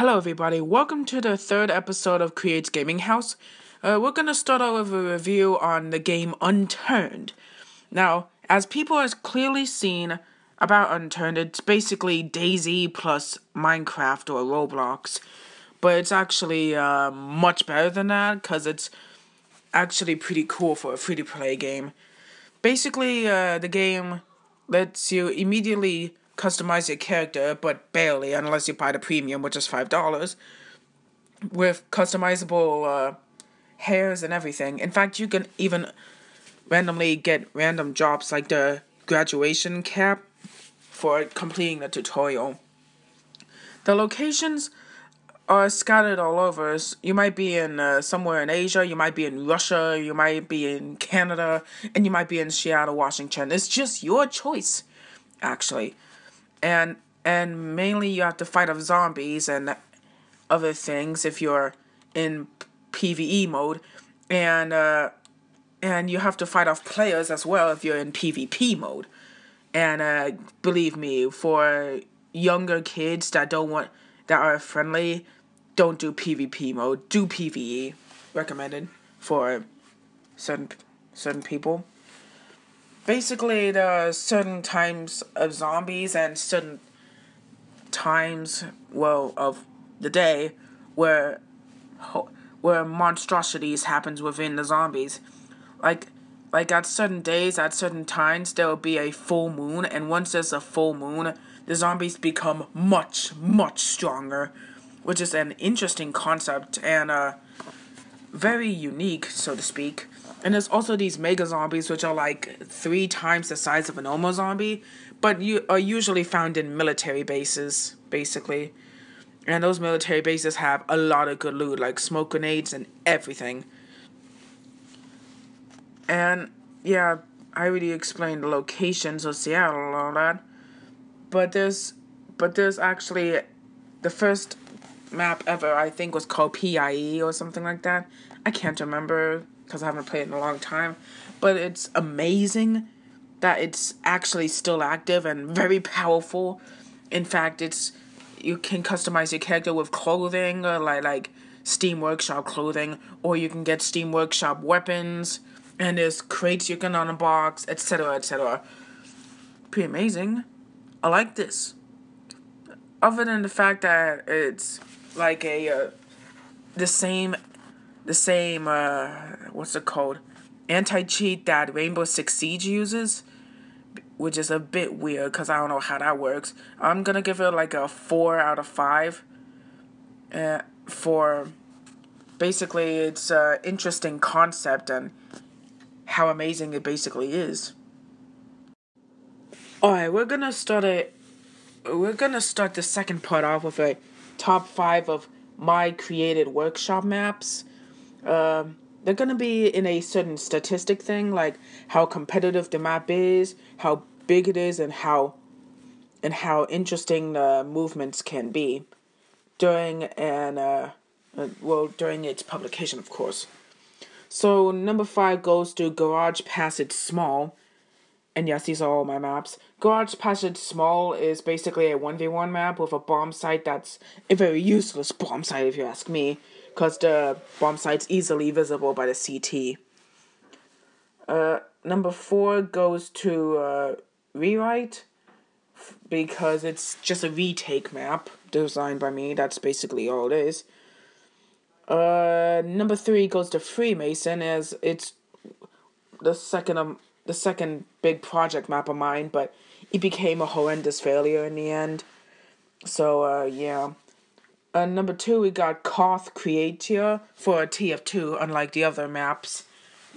Hello, everybody. Welcome to the third episode of Creates Gaming House. Uh, we're gonna start out with a review on the game Unturned. Now, as people have clearly seen about Unturned, it's basically DayZ plus Minecraft or Roblox, but it's actually uh, much better than that because it's actually pretty cool for a free to play game. Basically, uh, the game lets you immediately customize your character, but barely unless you buy the premium, which is five dollars, with customizable uh, hairs and everything. In fact, you can even randomly get random jobs like the graduation cap for completing the tutorial. The locations are scattered all over. You might be in uh, somewhere in Asia, you might be in Russia, you might be in Canada, and you might be in Seattle, Washington. It's just your choice, actually. And and mainly you have to fight off zombies and other things if you're in PvE mode, and uh, and you have to fight off players as well if you're in PvP mode. And uh, believe me, for younger kids that don't want that are friendly don't do PvP mode. Do PvE. Recommended for certain certain people. Basically, there are certain times of zombies and certain times, well, of the day where where monstrosities happens within the zombies. Like like at certain days, at certain times, there will be a full moon, and once there's a full moon, the zombies become much, much stronger which is an interesting concept and uh, very unique, so to speak. And there's also these mega zombies, which are like three times the size of a normal zombie, but you are usually found in military bases, basically. And those military bases have a lot of good loot, like smoke grenades and everything. And yeah, I already explained the locations of Seattle and all that. But there's, but there's actually the first map ever, I think was called PIE or something like that. I can't remember because I haven't played it in a long time. But it's amazing that it's actually still active and very powerful. In fact, it's you can customize your character with clothing or like like Steam Workshop clothing, or you can get Steam Workshop weapons, and there's crates you can unbox, etc., etc. Pretty amazing. I like this. Other than the fact that it's like a uh, the same the same uh what's it called anti cheat that Rainbow Six Siege uses, which is a bit weird because I don't know how that works. I'm gonna give it like a four out of five. Uh, for basically it's an interesting concept and how amazing it basically is. Alright, we're gonna start a we're gonna start the second part off with a top five of my created workshop maps. Uh, they're gonna be in a certain statistic thing, like how competitive the map is, how big it is, and how and how interesting the movements can be during an uh, uh, well during its publication, of course. So number five goes to Garage Passage Small. And yes, these are all my maps. Garage Passage Small is basically a 1v1 map with a bomb site that's a very useless bomb site, if you ask me, because the bomb site's easily visible by the CT. Uh, number four goes to uh, Rewrite, because it's just a retake map designed by me. That's basically all it is. Uh, number three goes to Freemason, as it's the second um, the second big project map of mine, but it became a horrendous failure in the end. So uh, yeah. Uh, number two, we got Koth Creatia for a TF2, unlike the other maps.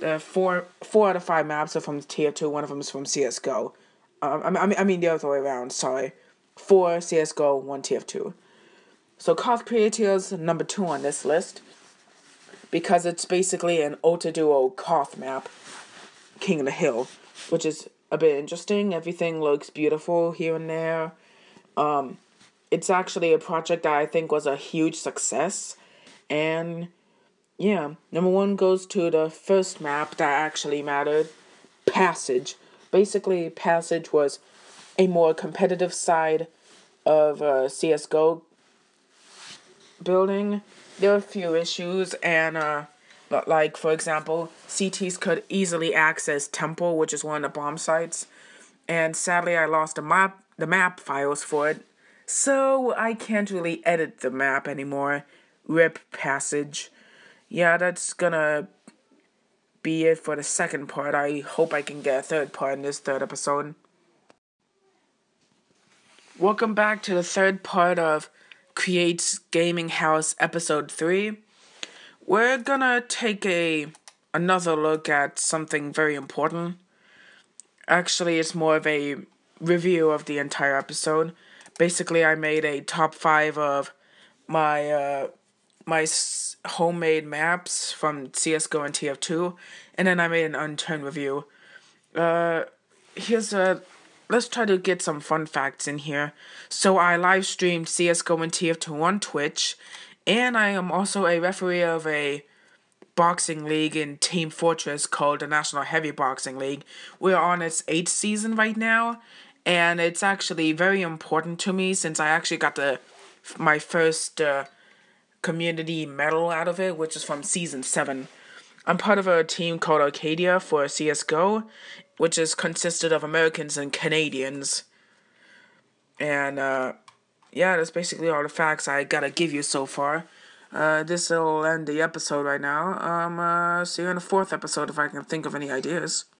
Uh, four four out of five maps are from TF2, one of them is from CSGO. Um, I, mean, I mean the other way around, sorry. Four CSGO, one TF2. So Koth Creatia is number two on this list because it's basically an Ultra Duo Koth map King of the Hill, which is a bit interesting. Everything looks beautiful here and there. Um, it's actually a project that I think was a huge success. And yeah, number one goes to the first map that actually mattered Passage. Basically, Passage was a more competitive side of uh, CSGO. building, there were a few issues, and uh, like for example, CTs could easily access Temple, which is one of the bomb sites, and sadly I lost the map the map files for it, so I can't really edit the map anymore. Rip passage. Yeah, that's gonna be it for the second part. I hope I can get a third part in this third episode. Welcome back to the third part of Creates Gaming House episode 3. We're gonna take a another look at something very important. Actually, it's more of a review of the entire episode. Basically, I made a top 5 of my uh my homemade maps from CS:GO and TF2, and then I made an unturned review. Uh, here's a let's try to get some fun facts in here. So I live streamed CS:GO and TF2 on Twitch, and I am also a referee of a boxing league in Team Fortress called the National Heavy Boxing League. We're on its eighth season right now, and it's actually very important to me since I actually got the my first uh, community medal out of it, which is from season seven. I'm part of a team called Arcadia for CS:GO, which is consisted of Americans and Canadians. And uh, yeah, that's basically all the facts I gotta give you so far. Uh, this will end the episode right now. Um, uh, see you in the fourth episode if I can think of any ideas.